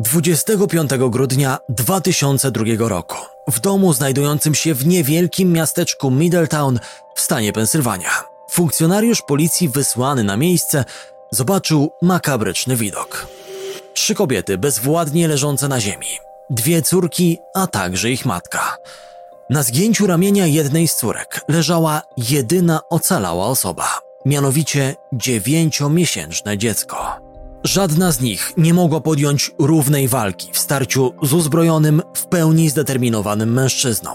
25 grudnia 2002 roku w domu znajdującym się w niewielkim miasteczku Middletown w stanie Pensylwania. Funkcjonariusz policji wysłany na miejsce zobaczył makabryczny widok. Trzy kobiety bezwładnie leżące na ziemi, dwie córki, a także ich matka. Na zgięciu ramienia jednej z córek leżała jedyna ocalała osoba, mianowicie dziewięciomiesięczne dziecko. Żadna z nich nie mogła podjąć równej walki w starciu z uzbrojonym, w pełni zdeterminowanym mężczyzną,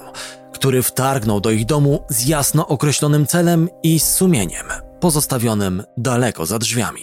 który wtargnął do ich domu z jasno określonym celem i z sumieniem, pozostawionym daleko za drzwiami.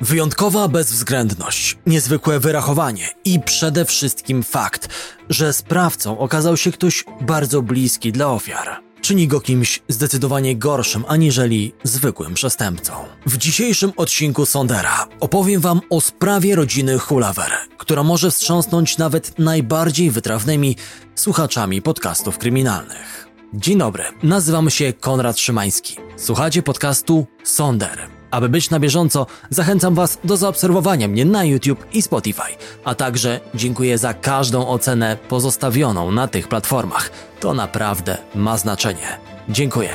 Wyjątkowa bezwzględność, niezwykłe wyrachowanie i przede wszystkim fakt, że sprawcą okazał się ktoś bardzo bliski dla ofiar czyni go kimś zdecydowanie gorszym aniżeli zwykłym przestępcą. W dzisiejszym odcinku Sondera opowiem Wam o sprawie rodziny Hulaver, która może wstrząsnąć nawet najbardziej wytrawnymi słuchaczami podcastów kryminalnych. Dzień dobry, nazywam się Konrad Szymański. Słuchacie podcastu Sonder. Aby być na bieżąco, zachęcam Was do zaobserwowania mnie na YouTube i Spotify, a także dziękuję za każdą ocenę pozostawioną na tych platformach. To naprawdę ma znaczenie. Dziękuję.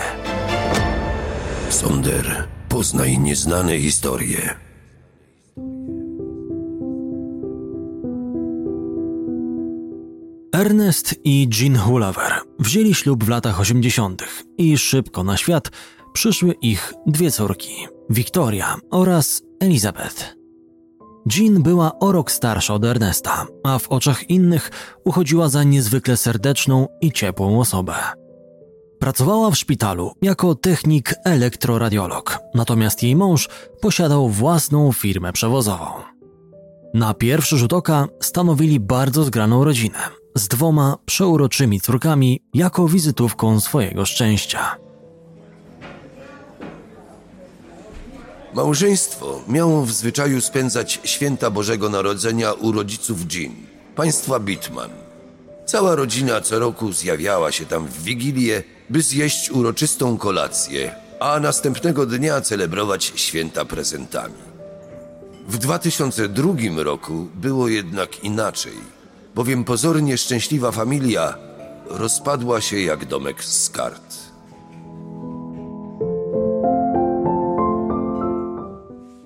Sonder, poznaj nieznane historie. Ernest i Jean Hulaver wzięli ślub w latach 80. i szybko na świat przyszły ich dwie córki, Victoria oraz Elizabeth. Jean była o rok starsza od Ernesta, a w oczach innych uchodziła za niezwykle serdeczną i ciepłą osobę. Pracowała w szpitalu jako technik elektroradiolog, natomiast jej mąż posiadał własną firmę przewozową. Na pierwszy rzut oka stanowili bardzo zgraną rodzinę, z dwoma przeuroczymi córkami jako wizytówką swojego szczęścia. Małżeństwo miało w zwyczaju spędzać święta Bożego Narodzenia u rodziców Jean, państwa Bitman. Cała rodzina co roku zjawiała się tam w Wigilię, by zjeść uroczystą kolację, a następnego dnia celebrować święta prezentami. W 2002 roku było jednak inaczej, bowiem pozornie szczęśliwa familia rozpadła się jak domek z kart.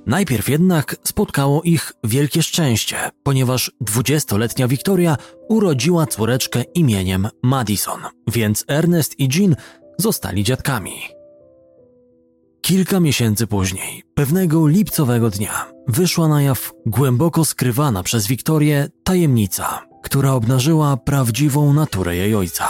Najpierw jednak spotkało ich wielkie szczęście, ponieważ dwudziestoletnia Victoria urodziła córeczkę imieniem Madison, więc Ernest i Jean zostali dziadkami. Kilka miesięcy później, pewnego lipcowego dnia, wyszła na jaw głęboko skrywana przez Wiktorię tajemnica, która obnażyła prawdziwą naturę jej ojca.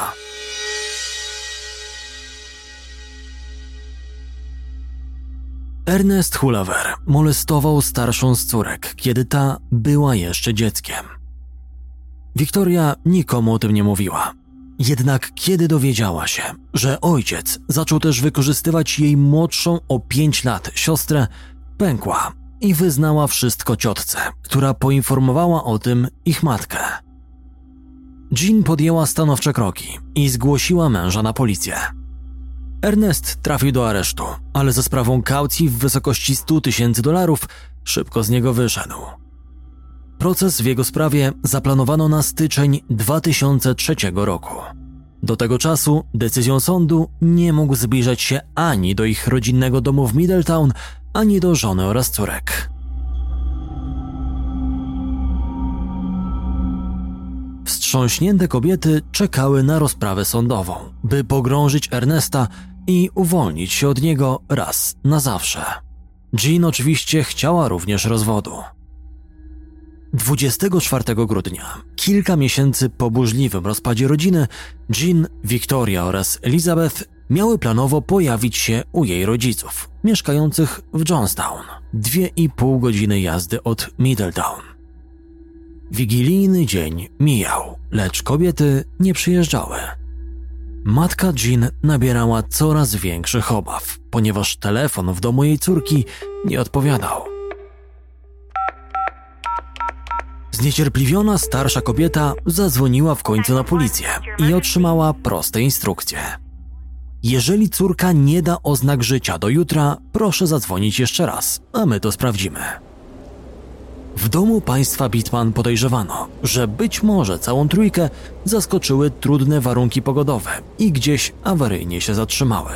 Ernest Hulaver molestował starszą z córek, kiedy ta była jeszcze dzieckiem. Wiktoria nikomu o tym nie mówiła. Jednak kiedy dowiedziała się, że ojciec zaczął też wykorzystywać jej młodszą o 5 lat siostrę, pękła i wyznała wszystko ciotce, która poinformowała o tym ich matkę. Jean podjęła stanowcze kroki i zgłosiła męża na policję. Ernest trafił do aresztu, ale za sprawą kaucji w wysokości 100 tysięcy dolarów szybko z niego wyszedł. Proces w jego sprawie zaplanowano na styczeń 2003 roku. Do tego czasu decyzją sądu nie mógł zbliżać się ani do ich rodzinnego domu w Middletown, ani do żony oraz córek. Wstrząśnięte kobiety czekały na rozprawę sądową, by pogrążyć Ernesta i uwolnić się od niego raz na zawsze. Jean oczywiście chciała również rozwodu. 24 grudnia, kilka miesięcy po burzliwym rozpadzie rodziny, Jean, Victoria oraz Elizabeth miały planowo pojawić się u jej rodziców, mieszkających w Johnstown, dwie i pół godziny jazdy od Middletown. Wigilijny dzień mijał, lecz kobiety nie przyjeżdżały. Matka Jean nabierała coraz większych obaw, ponieważ telefon w domu jej córki nie odpowiadał. Zniecierpliwiona starsza kobieta zadzwoniła w końcu na policję i otrzymała proste instrukcje. Jeżeli córka nie da oznak życia do jutra, proszę zadzwonić jeszcze raz, a my to sprawdzimy. W domu państwa Bitman podejrzewano, że być może całą trójkę zaskoczyły trudne warunki pogodowe i gdzieś awaryjnie się zatrzymały.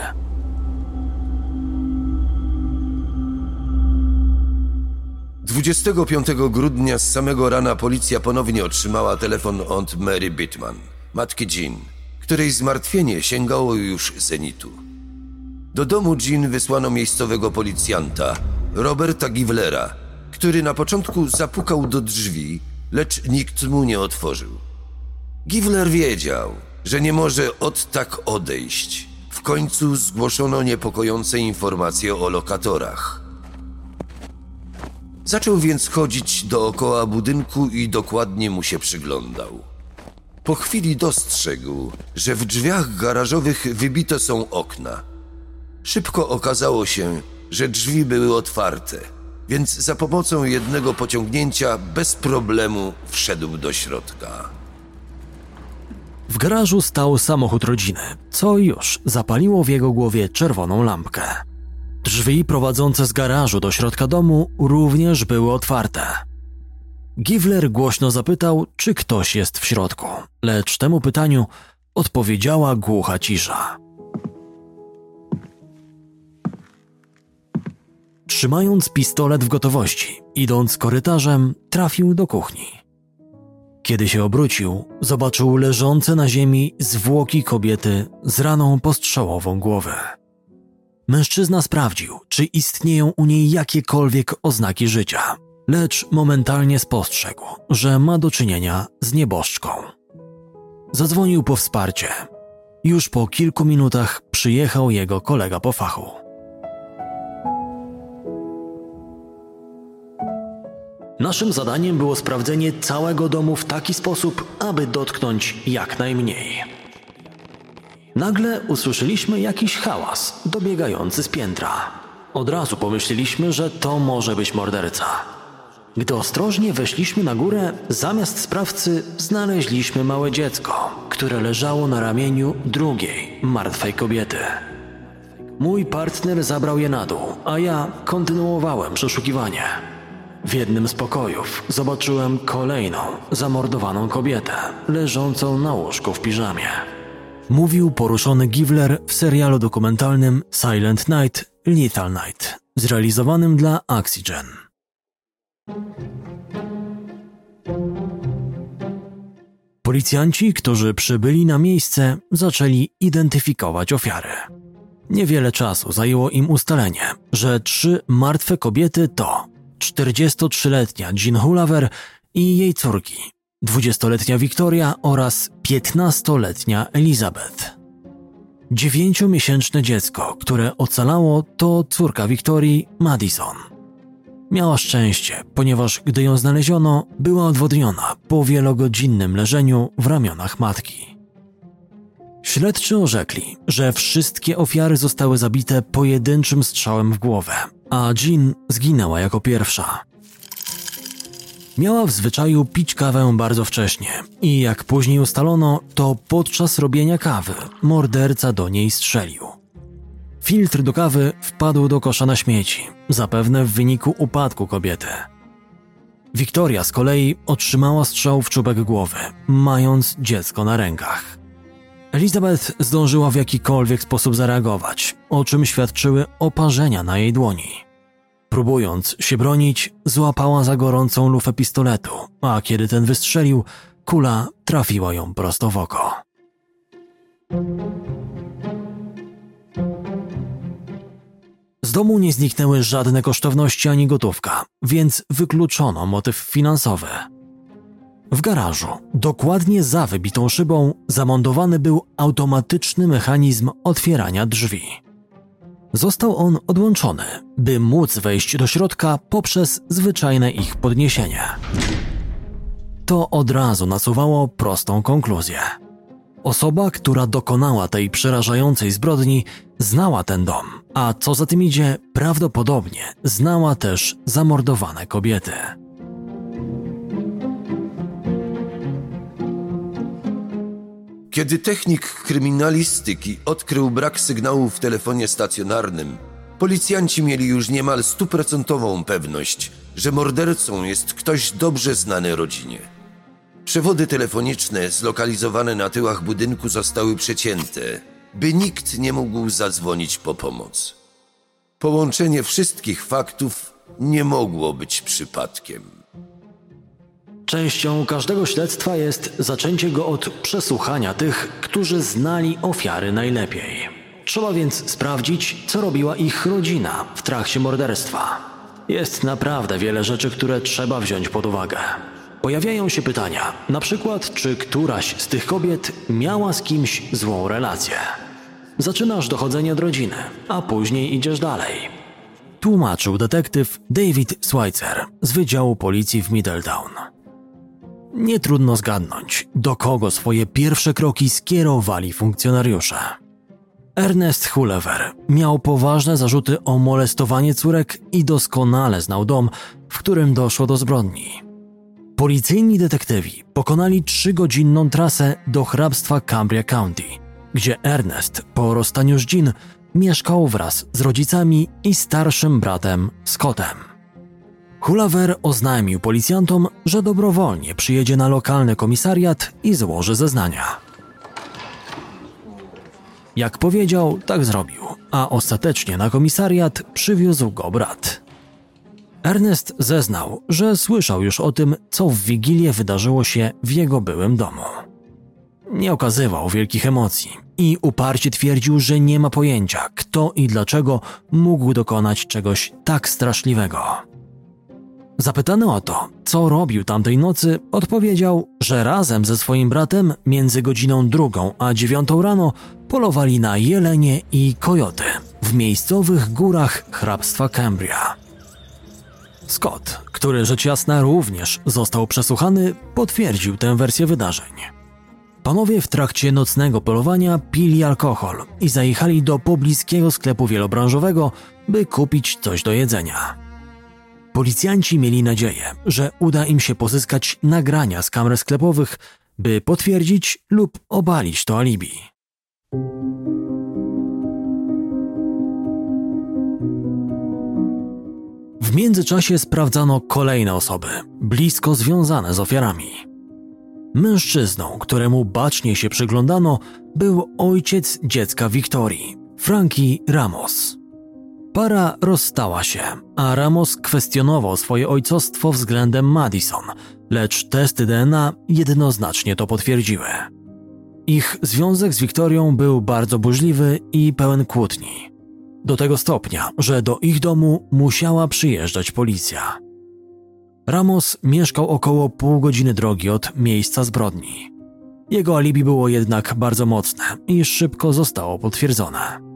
Dwudziestego 25 grudnia z samego rana policja ponownie otrzymała telefon od Mary Bitman, matki Jean, której zmartwienie sięgało już zenitu. Do domu Jean wysłano miejscowego policjanta, Roberta Givlera, który na początku zapukał do drzwi, lecz nikt mu nie otworzył. Givler wiedział, że nie może od tak odejść. W końcu zgłoszono niepokojące informacje o lokatorach. Zaczął więc chodzić dookoła budynku i dokładnie mu się przyglądał. Po chwili dostrzegł, że w drzwiach garażowych wybite są okna. Szybko okazało się, że drzwi były otwarte, więc za pomocą jednego pociągnięcia bez problemu wszedł do środka. W garażu stał samochód rodziny, co już zapaliło w jego głowie czerwoną lampkę. Drzwi prowadzące z garażu do środka domu również były otwarte. Givler głośno zapytał, czy ktoś jest w środku, lecz temu pytaniu odpowiedziała głucha cisza. Trzymając pistolet w gotowości, idąc korytarzem, trafił do kuchni. Kiedy się obrócił, zobaczył leżące na ziemi zwłoki kobiety z raną postrzałową głowy. Mężczyzna sprawdził, czy istnieją u niej jakiekolwiek oznaki życia, lecz momentalnie spostrzegł, że ma do czynienia z nieboszczką. Zadzwonił po wsparcie. Już po kilku minutach przyjechał jego kolega po fachu. Naszym zadaniem było sprawdzenie całego domu w taki sposób, aby dotknąć jak najmniej. Nagle usłyszeliśmy jakiś hałas dobiegający z piętra. Od razu pomyśleliśmy, że to może być morderca. Gdy ostrożnie weszliśmy na górę, zamiast sprawcy znaleźliśmy małe dziecko, które leżało na ramieniu drugiej, martwej kobiety. Mój partner zabrał je na dół, a ja kontynuowałem przeszukiwanie. W jednym z pokojów zobaczyłem kolejną zamordowaną kobietę, leżącą na łóżku w piżamie. Mówił poruszony Givler w serialu dokumentalnym Silent Night, Lethal Night, zrealizowanym dla Oxygen. Policjanci, którzy przybyli na miejsce, zaczęli identyfikować ofiary. Niewiele czasu zajęło im ustalenie, że trzy martwe kobiety to 43-letnia Jean Hulaver i jej córki, 20-letnia Victoria oraz 15-letnia Elizabeth. Dziewięciomiesięczne dziecko, które ocalało, to córka Wiktorii, Madison. Miała szczęście, ponieważ gdy ją znaleziono, była odwodniona po wielogodzinnym leżeniu w ramionach matki. Śledczy orzekli, że wszystkie ofiary zostały zabite pojedynczym strzałem w głowę, a Jean zginęła jako pierwsza. Miała w zwyczaju pić kawę bardzo wcześnie i jak później ustalono, to podczas robienia kawy morderca do niej strzelił. Filtr do kawy wpadł do kosza na śmieci, zapewne w wyniku upadku kobiety. Wiktoria z kolei otrzymała strzał w czubek głowy, mając dziecko na rękach. Elizabeth zdążyła w jakikolwiek sposób zareagować, o czym świadczyły oparzenia na jej dłoni. Próbując się bronić, złapała za gorącą lufę pistoletu, a kiedy ten wystrzelił, kula trafiła ją prosto w oko. Z domu nie zniknęły żadne kosztowności ani gotówka, więc wykluczono motyw finansowy. W garażu, dokładnie za wybitą szybą, zamontowany był automatyczny mechanizm otwierania drzwi. Został on odłączony, by móc wejść do środka poprzez zwyczajne ich podniesienie. To od razu nasuwało prostą konkluzję. Osoba, która dokonała tej przerażającej zbrodni, znała ten dom, a co za tym idzie, prawdopodobnie znała też zamordowane kobiety. Kiedy technik kryminalistyki odkrył brak sygnału w telefonie stacjonarnym, policjanci mieli już niemal stuprocentową pewność, że mordercą jest ktoś dobrze znany rodzinie. Przewody telefoniczne zlokalizowane na tyłach budynku zostały przecięte, by nikt nie mógł zadzwonić po pomoc. Połączenie wszystkich faktów nie mogło być przypadkiem. Częścią każdego śledztwa jest zaczęcie go od przesłuchania tych, którzy znali ofiary najlepiej. Trzeba więc sprawdzić, co robiła ich rodzina w trakcie morderstwa. Jest naprawdę wiele rzeczy, które trzeba wziąć pod uwagę. Pojawiają się pytania, na przykład, czy któraś z tych kobiet miała z kimś złą relację. Zaczynasz dochodzenie od rodziny, a później idziesz dalej. Tłumaczył detektyw David Schweitzer z Wydziału Policji w Middletown. Nie trudno zgadnąć, do kogo swoje pierwsze kroki skierowali funkcjonariusze. Ernest Hullever miał poważne zarzuty o molestowanie córek i doskonale znał dom, w którym doszło do zbrodni. Policyjni detektywi pokonali trzygodzinną trasę do hrabstwa Cambria County, gdzie Ernest po rozstaniu z Jean mieszkał wraz z rodzicami i starszym bratem Scottem. Hulaver oznajmił policjantom, że dobrowolnie przyjedzie na lokalny komisariat i złoży zeznania. Jak powiedział, tak zrobił, a ostatecznie na komisariat przywiózł go brat. Ernest zeznał, że słyszał już o tym, co w Wigilię wydarzyło się w jego byłym domu. Nie okazywał wielkich emocji i uparcie twierdził, że nie ma pojęcia, kto i dlaczego mógł dokonać czegoś tak straszliwego. Zapytany o to, co robił tamtej nocy, odpowiedział, że razem ze swoim bratem między godziną drugą a dziewiątą rano polowali na jelenie i kojoty w miejscowych górach hrabstwa Cambria. Scott, który rzecz jasna również został przesłuchany, potwierdził tę wersję wydarzeń. Panowie w trakcie nocnego polowania pili alkohol i zajechali do pobliskiego sklepu wielobranżowego, by kupić coś do jedzenia. Policjanci mieli nadzieję, że uda im się pozyskać nagrania z kamer sklepowych, by potwierdzić lub obalić to alibi. W międzyczasie sprawdzano kolejne osoby, blisko związane z ofiarami. Mężczyzną, któremu bacznie się przyglądano, był ojciec dziecka Wiktorii, Frankie Ramos. Para rozstała się, a Ramos kwestionował swoje ojcostwo względem Madison, lecz testy DNA jednoznacznie to potwierdziły. Ich związek z Wiktorią był bardzo burzliwy i pełen kłótni. Do tego stopnia, że do ich domu musiała przyjeżdżać policja. Ramos mieszkał około pół godziny drogi od miejsca zbrodni. Jego alibi było jednak bardzo mocne i szybko zostało potwierdzone.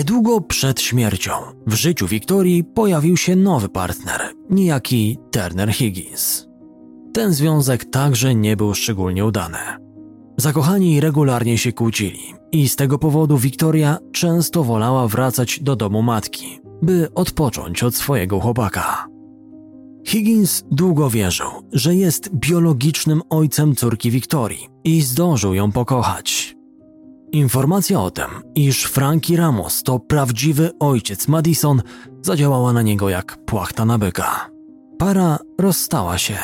Niedługo przed śmiercią w życiu Wiktorii pojawił się nowy partner, niejaki Turner Higgins. Ten związek także nie był szczególnie udany. Zakochani regularnie się kłócili i z tego powodu Wiktoria często wolała wracać do domu matki, by odpocząć od swojego chłopaka. Higgins długo wierzył, że jest biologicznym ojcem córki Wiktorii i zdążył ją pokochać. Informacja o tym, iż Frankie Ramos to prawdziwy ojciec Madison, zadziałała na niego jak płachta na byka. Para rozstała się.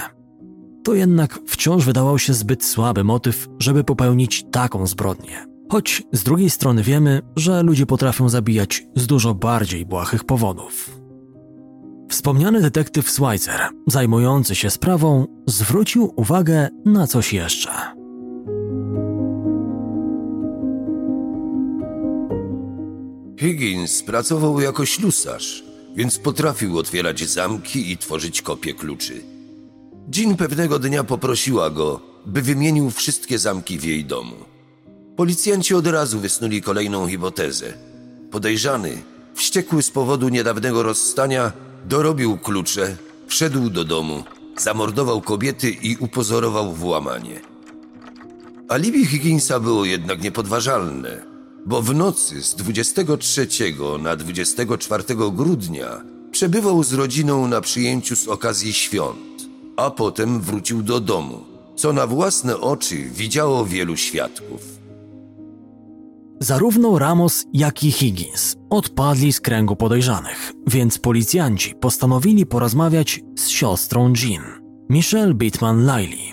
To jednak wciąż wydawał się zbyt słaby motyw, żeby popełnić taką zbrodnię. Choć z drugiej strony wiemy, że ludzie potrafią zabijać z dużo bardziej błahych powodów. Wspomniany detektyw Schweitzer, zajmujący się sprawą, zwrócił uwagę na coś jeszcze. Higgins pracował jako ślusarz, więc potrafił otwierać zamki i tworzyć kopie kluczy. Jean pewnego dnia poprosiła go, by wymienił wszystkie zamki w jej domu. Policjanci od razu wysnuli kolejną hipotezę. Podejrzany, wściekły z powodu niedawnego rozstania, dorobił klucze, wszedł do domu, zamordował kobiety i upozorował włamanie. Alibi Higginsa było jednak niepodważalne bo w nocy z 23 na 24 grudnia przebywał z rodziną na przyjęciu z okazji świąt, a potem wrócił do domu, co na własne oczy widziało wielu świadków. Zarówno Ramos, jak i Higgins odpadli z kręgu podejrzanych, więc policjanci postanowili porozmawiać z siostrą Jean, Michelle Bitman Liley.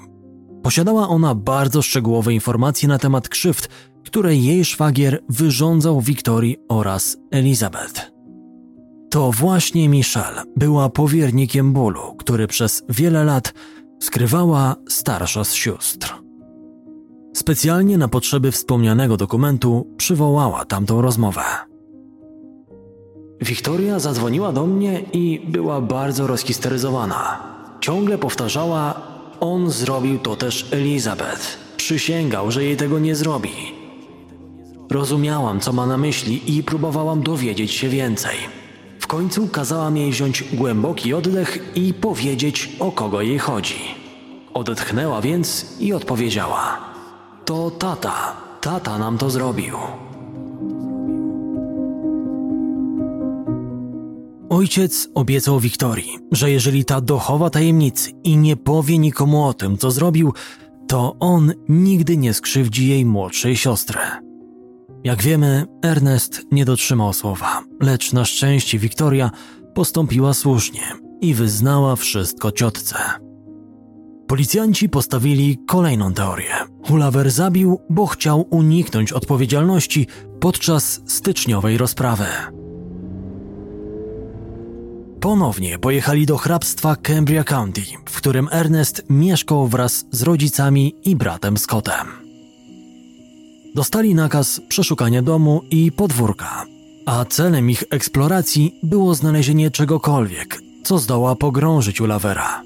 Posiadała ona bardzo szczegółowe informacje na temat krzywd, które jej szwagier wyrządzał Wiktorii oraz Elizabeth. To właśnie Michelle była powiernikiem bólu, który przez wiele lat skrywała starsza z sióstr. Specjalnie na potrzeby wspomnianego dokumentu przywołała tamtą rozmowę. Wiktoria zadzwoniła do mnie i była bardzo rozhisteryzowana. Ciągle powtarzała: On zrobił to też Elizabeth. Przysięgał, że jej tego nie zrobi. Rozumiałam, co ma na myśli i próbowałam dowiedzieć się więcej. W końcu kazałam jej wziąć głęboki oddech i powiedzieć, o kogo jej chodzi. Odetchnęła więc i odpowiedziała: To tata, tata nam to zrobił. Ojciec obiecał Wiktorii, że jeżeli ta dochowa tajemnicy i nie powie nikomu o tym, co zrobił, to on nigdy nie skrzywdzi jej młodszej siostry. Jak wiemy, Ernest nie dotrzymał słowa, lecz na szczęście Wiktoria postąpiła słusznie i wyznała wszystko ciotce. Policjanci postawili kolejną teorię. Hulawer zabił, bo chciał uniknąć odpowiedzialności podczas styczniowej rozprawy. Ponownie pojechali do hrabstwa Cambria County, w którym Ernest mieszkał wraz z rodzicami i bratem Scottem. Dostali nakaz przeszukania domu i podwórka, a celem ich eksploracji było znalezienie czegokolwiek, co zdoła pogrążyć Ulavera.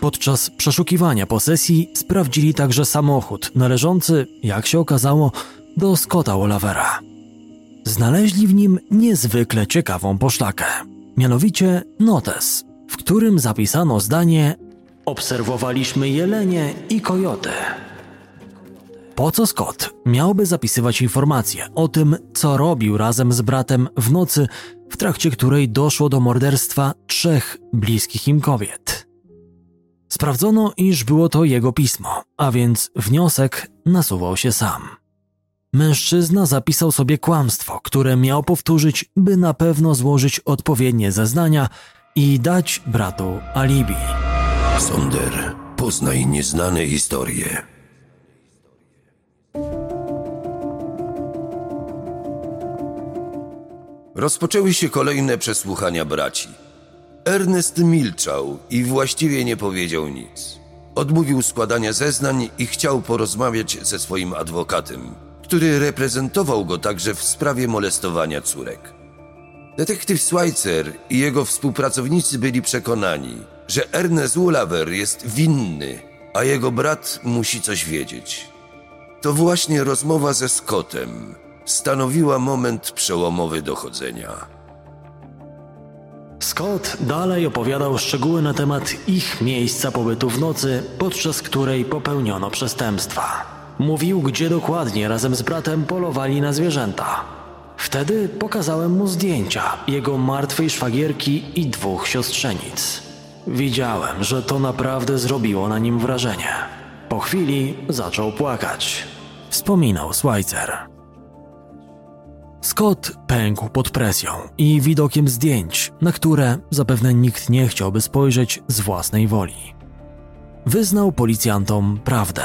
Podczas przeszukiwania posesji sprawdzili także samochód należący, jak się okazało, do Scotta Ulavera. Znaleźli w nim niezwykle ciekawą poszlakę, mianowicie notes, w którym zapisano zdanie Obserwowaliśmy jelenie i kojoty. Po co Scott miałby zapisywać informacje o tym, co robił razem z bratem w nocy, w trakcie której doszło do morderstwa trzech bliskich im kobiet? Sprawdzono, iż było to jego pismo, a więc wniosek nasuwał się sam. Mężczyzna zapisał sobie kłamstwo, które miał powtórzyć, by na pewno złożyć odpowiednie zeznania i dać bratu alibi. Sonder, poznaj nieznane historie. Rozpoczęły się kolejne przesłuchania braci. Ernest milczał i właściwie nie powiedział nic. Odmówił składania zeznań i chciał porozmawiać ze swoim adwokatem, który reprezentował go także w sprawie molestowania córek. Detektyw Schweitzer i jego współpracownicy byli przekonani, że Ernest Ulawer jest winny, a jego brat musi coś wiedzieć. To właśnie rozmowa ze Scottem stanowiła moment przełomowy dochodzenia. Scott dalej opowiadał szczegóły na temat ich miejsca pobytu w nocy, podczas której popełniono przestępstwa. Mówił, gdzie dokładnie razem z bratem polowali na zwierzęta. Wtedy pokazałem mu zdjęcia jego martwej szwagierki i dwóch siostrzenic. Widziałem, że to naprawdę zrobiło na nim wrażenie. Po chwili zaczął płakać. Wspominał Schweitzer. Scott pękł pod presją i widokiem zdjęć, na które zapewne nikt nie chciałby spojrzeć z własnej woli. Wyznał policjantom prawdę.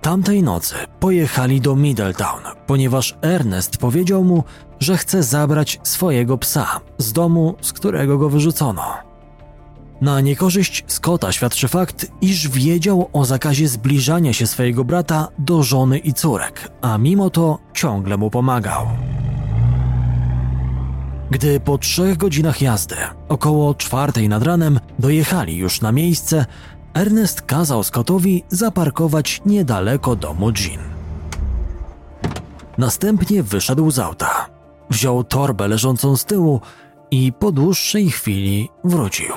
Tamtej nocy pojechali do Middletown, ponieważ Ernest powiedział mu, że chce zabrać swojego psa z domu, z którego go wyrzucono. Na niekorzyść Scotta świadczy fakt, iż wiedział o zakazie zbliżania się swojego brata do żony i córek, a mimo to ciągle mu pomagał. Gdy po trzech godzinach jazdy, około czwartej nad ranem, dojechali już na miejsce, Ernest kazał Scottowi zaparkować niedaleko domu Jean. Następnie wyszedł z auta, wziął torbę leżącą z tyłu i po dłuższej chwili wrócił.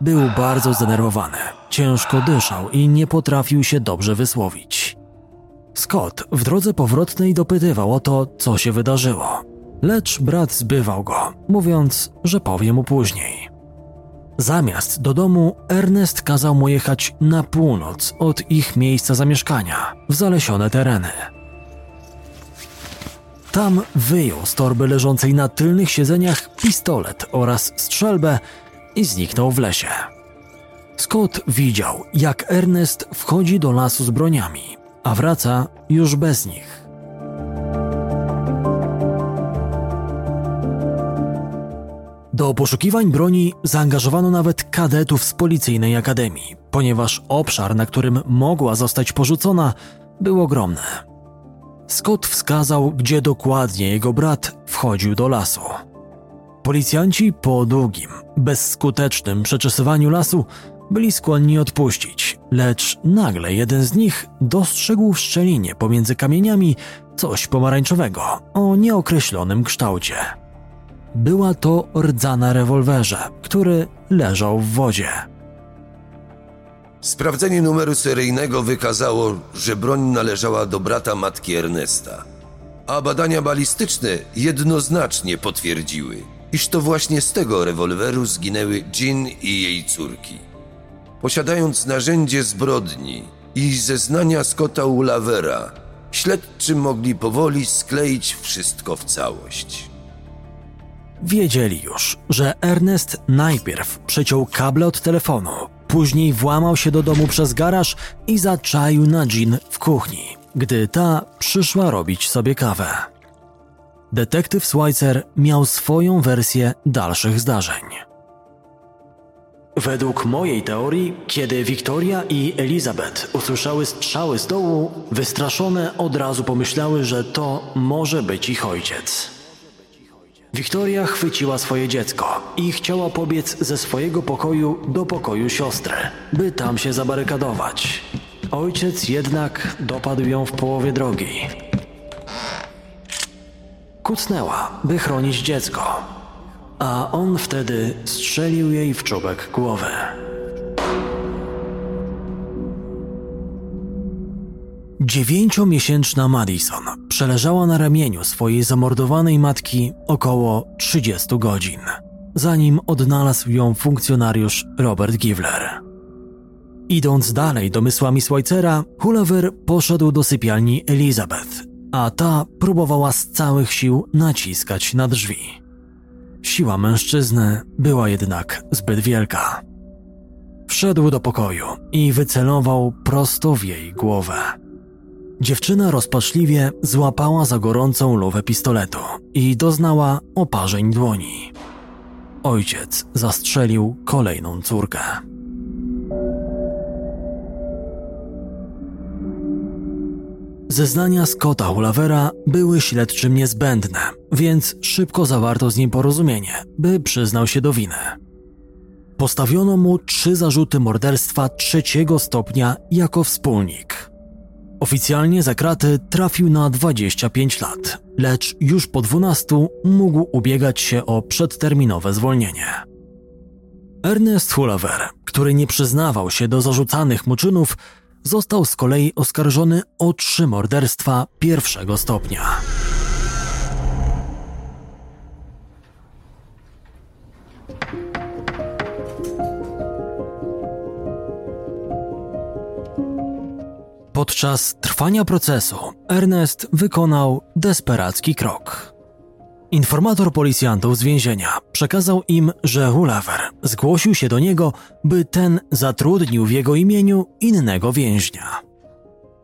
Był bardzo zdenerwowany, ciężko dyszał i nie potrafił się dobrze wysłowić. Scott w drodze powrotnej dopytywał o to, co się wydarzyło, lecz brat zbywał go, mówiąc, że powie mu później. Zamiast do domu, Ernest kazał mu jechać na północ od ich miejsca zamieszkania, w zalesione tereny. Tam wyjął z torby leżącej na tylnych siedzeniach pistolet oraz strzelbę i zniknął w lesie. Scott widział, jak Ernest wchodzi do lasu z broniami, a wraca już bez nich. Do poszukiwań broni zaangażowano nawet kadetów z policyjnej akademii, ponieważ obszar, na którym mogła zostać porzucona, był ogromny. Scott wskazał, gdzie dokładnie jego brat wchodził do lasu. Policjanci po długim, bezskutecznym przeczesywaniu lasu byli skłonni odpuścić, lecz nagle jeden z nich dostrzegł w szczelinie pomiędzy kamieniami coś pomarańczowego o nieokreślonym kształcie. Była to rdza na rewolwerze, który leżał w wodzie. Sprawdzenie numeru seryjnego wykazało, że broń należała do brata matki Ernesta. A badania balistyczne jednoznacznie potwierdziły, iż to właśnie z tego rewolweru zginęły Jean i jej córki. Posiadając narzędzie zbrodni i zeznania Scotta Ulavera, śledczy mogli powoli skleić wszystko w całość. Wiedzieli już, że Ernest najpierw przeciął kable od telefonu, później włamał się do domu przez garaż i zaczaił na Jean w kuchni, gdy ta przyszła robić sobie kawę. Detektyw Schweitzer miał swoją wersję dalszych zdarzeń. Według mojej teorii, kiedy Wiktoria i Elizabeth usłyszały strzały z dołu, wystraszone od razu pomyślały, że to może być ich ojciec. Wiktoria chwyciła swoje dziecko i chciała pobiec ze swojego pokoju do pokoju siostry, by tam się zabarykadować. Ojciec jednak dopadł ją w połowie drogi. Kucnęła, by chronić dziecko, a on wtedy strzelił jej w czubek głowy. Dziewięciomiesięczna Madison przeleżała na ramieniu swojej zamordowanej matki około 30 godzin, zanim odnalazł ją funkcjonariusz Robert Givler. Idąc dalej domysłami Schweitzera, Hulaver poszedł do sypialni Elizabeth, a ta próbowała z całych sił naciskać na drzwi. Siła mężczyzny była jednak zbyt wielka. Wszedł do pokoju i wycelował prosto w jej głowę. Dziewczyna rozpaczliwie złapała za gorącą lowę pistoletu i doznała oparzeń dłoni. Ojciec zastrzelił kolejną córkę. Zeznania Scotta Hulavera były śledczym niezbędne, więc szybko zawarto z nim porozumienie, by przyznał się do winy. Postawiono mu trzy zarzuty morderstwa trzeciego stopnia jako wspólnik. Oficjalnie za kraty trafił na 25 lat, lecz już po 12 mógł ubiegać się o przedterminowe zwolnienie. Ernest Hulaver, który nie przyznawał się do zarzucanych mu czynów, został z kolei oskarżony o trzy morderstwa pierwszego stopnia. Podczas trwania procesu Ernest wykonał desperacki krok. Informator policjantów z więzienia przekazał im, że Hulaver zgłosił się do niego, by ten zatrudnił w jego imieniu innego więźnia.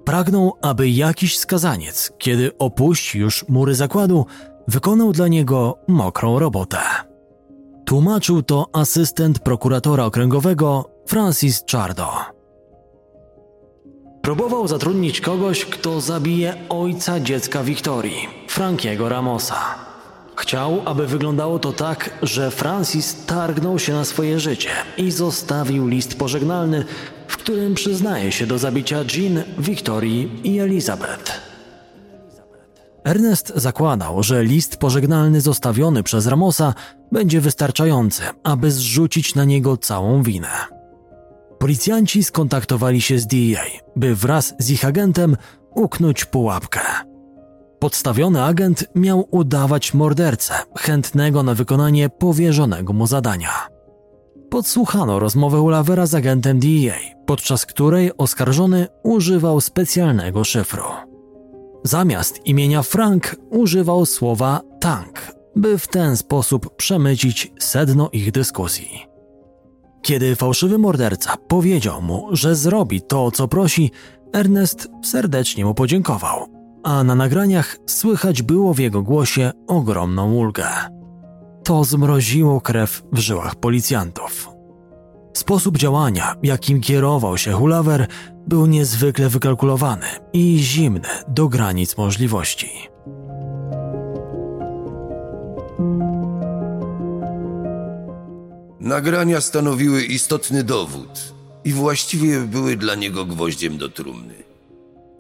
Pragnął, aby jakiś skazaniec, kiedy opuści już mury zakładu, wykonał dla niego mokrą robotę. Tłumaczył to asystent prokuratora okręgowego Francis Chardo. Próbował zatrudnić kogoś, kto zabije ojca dziecka Wiktorii, Frankiego Ramosa. Chciał, aby wyglądało to tak, że Francis targnął się na swoje życie i zostawił list pożegnalny, w którym przyznaje się do zabicia Jean, Wiktorii i Elizabeth. Ernest zakładał, że list pożegnalny zostawiony przez Ramosa będzie wystarczający, aby zrzucić na niego całą winę. Policjanci skontaktowali się z DEA, by wraz z ich agentem uknąć pułapkę. Podstawiony agent miał udawać mordercę, chętnego na wykonanie powierzonego mu zadania. Podsłuchano rozmowę Ulavera z agentem DEA, podczas której oskarżony używał specjalnego szyfru. Zamiast imienia Frank używał słowa tank, by w ten sposób przemycić sedno ich dyskusji. Kiedy fałszywy morderca powiedział mu, że zrobi to, co prosi, Ernest serdecznie mu podziękował, a na nagraniach słychać było w jego głosie ogromną ulgę. To zmroziło krew w żyłach policjantów. Sposób działania, jakim kierował się Hulawer, był niezwykle wykalkulowany i zimny do granic możliwości. Nagrania stanowiły istotny dowód i właściwie były dla niego gwoździem do trumny.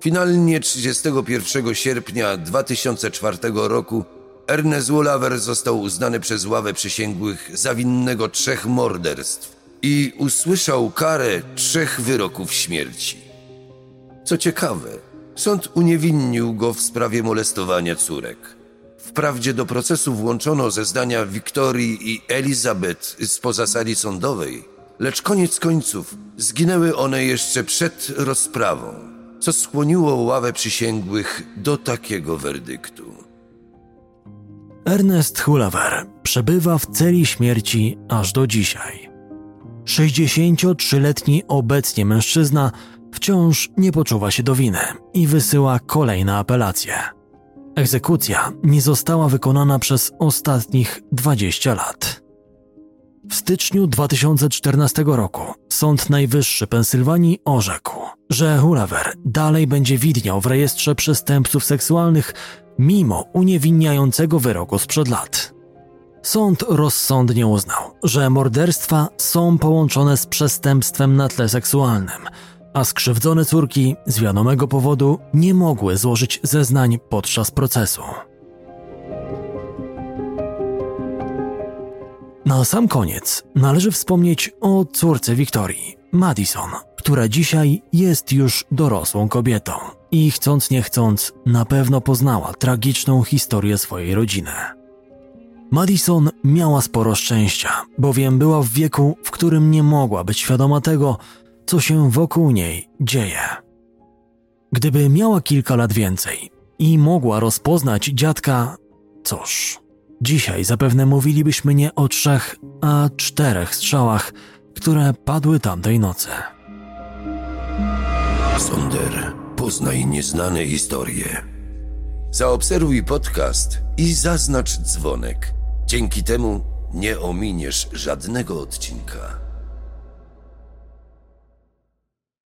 Finalnie 31 sierpnia 2004 roku Ernest Wallaver został uznany przez ławę przysięgłych za winnego trzech morderstw i usłyszał karę trzech wyroków śmierci. Co ciekawe, sąd uniewinnił go w sprawie molestowania córek. Wprawdzie do procesu włączono zeznania Wiktorii i Elizabeth spoza sali sądowej, lecz koniec końców zginęły one jeszcze przed rozprawą, co skłoniło ławę przysięgłych do takiego werdyktu. Ernest Hulawer przebywa w celi śmierci aż do dzisiaj. 63-letni obecnie mężczyzna wciąż nie poczuwa się do winy i wysyła kolejne apelacje. Egzekucja nie została wykonana przez ostatnich 20 lat. W styczniu 2014 roku Sąd Najwyższy Pensylwanii orzekł, że Hulawer dalej będzie widniał w rejestrze przestępców seksualnych mimo uniewinniającego wyroku sprzed lat. Sąd rozsądnie uznał, że morderstwa są połączone z przestępstwem na tle seksualnym, a skrzywdzone córki z wiadomego powodu nie mogły złożyć zeznań podczas procesu. Na sam koniec należy wspomnieć o córce Wiktorii, Madison, która dzisiaj jest już dorosłą kobietą i chcąc nie chcąc na pewno poznała tragiczną historię swojej rodziny. Madison miała sporo szczęścia, bowiem była w wieku, w którym nie mogła być świadoma tego, co się wokół niej dzieje. Gdyby miała kilka lat więcej i mogła rozpoznać dziadka, cóż, dzisiaj zapewne mówilibyśmy nie o trzech, a czterech strzałach, które padły tamtej nocy. Sonder, poznaj nieznane historie. Zaobserwuj podcast i zaznacz dzwonek. Dzięki temu nie ominiesz żadnego odcinka.